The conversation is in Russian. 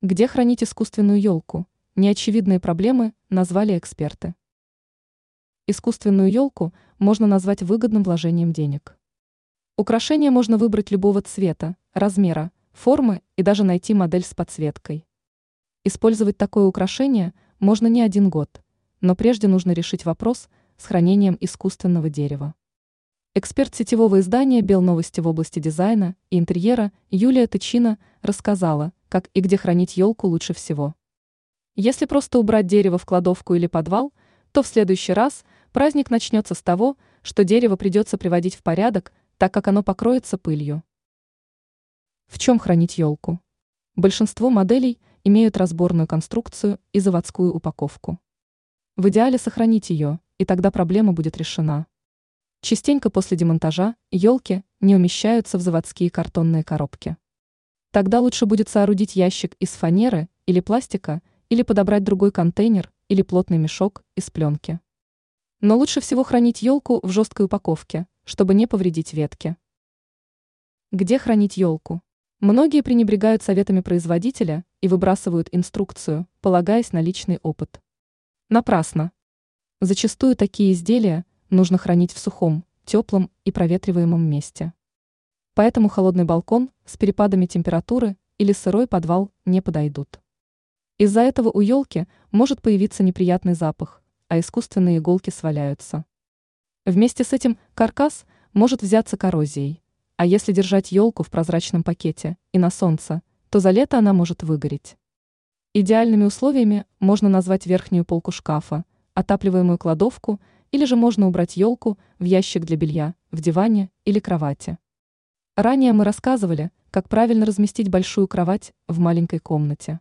Где хранить искусственную елку? Неочевидные проблемы назвали эксперты. Искусственную елку можно назвать выгодным вложением денег. Украшение можно выбрать любого цвета, размера, формы и даже найти модель с подсветкой. Использовать такое украшение можно не один год, но прежде нужно решить вопрос с хранением искусственного дерева. Эксперт сетевого издания «Белновости» в области дизайна и интерьера Юлия Тычина рассказала, как и где хранить елку лучше всего. Если просто убрать дерево в кладовку или подвал, то в следующий раз праздник начнется с того, что дерево придется приводить в порядок, так как оно покроется пылью. В чем хранить елку? Большинство моделей имеют разборную конструкцию и заводскую упаковку. В идеале сохранить ее, и тогда проблема будет решена. Частенько после демонтажа елки не умещаются в заводские картонные коробки. Тогда лучше будет соорудить ящик из фанеры или пластика, или подобрать другой контейнер или плотный мешок из пленки. Но лучше всего хранить елку в жесткой упаковке, чтобы не повредить ветки. Где хранить елку? Многие пренебрегают советами производителя и выбрасывают инструкцию, полагаясь на личный опыт. Напрасно. Зачастую такие изделия нужно хранить в сухом, теплом и проветриваемом месте. Поэтому холодный балкон с перепадами температуры или сырой подвал не подойдут. Из-за этого у елки может появиться неприятный запах, а искусственные иголки сваляются. Вместе с этим каркас может взяться коррозией, а если держать елку в прозрачном пакете и на солнце, то за лето она может выгореть. Идеальными условиями можно назвать верхнюю полку шкафа, отапливаемую кладовку или же можно убрать елку в ящик для белья, в диване или кровати. Ранее мы рассказывали, как правильно разместить большую кровать в маленькой комнате.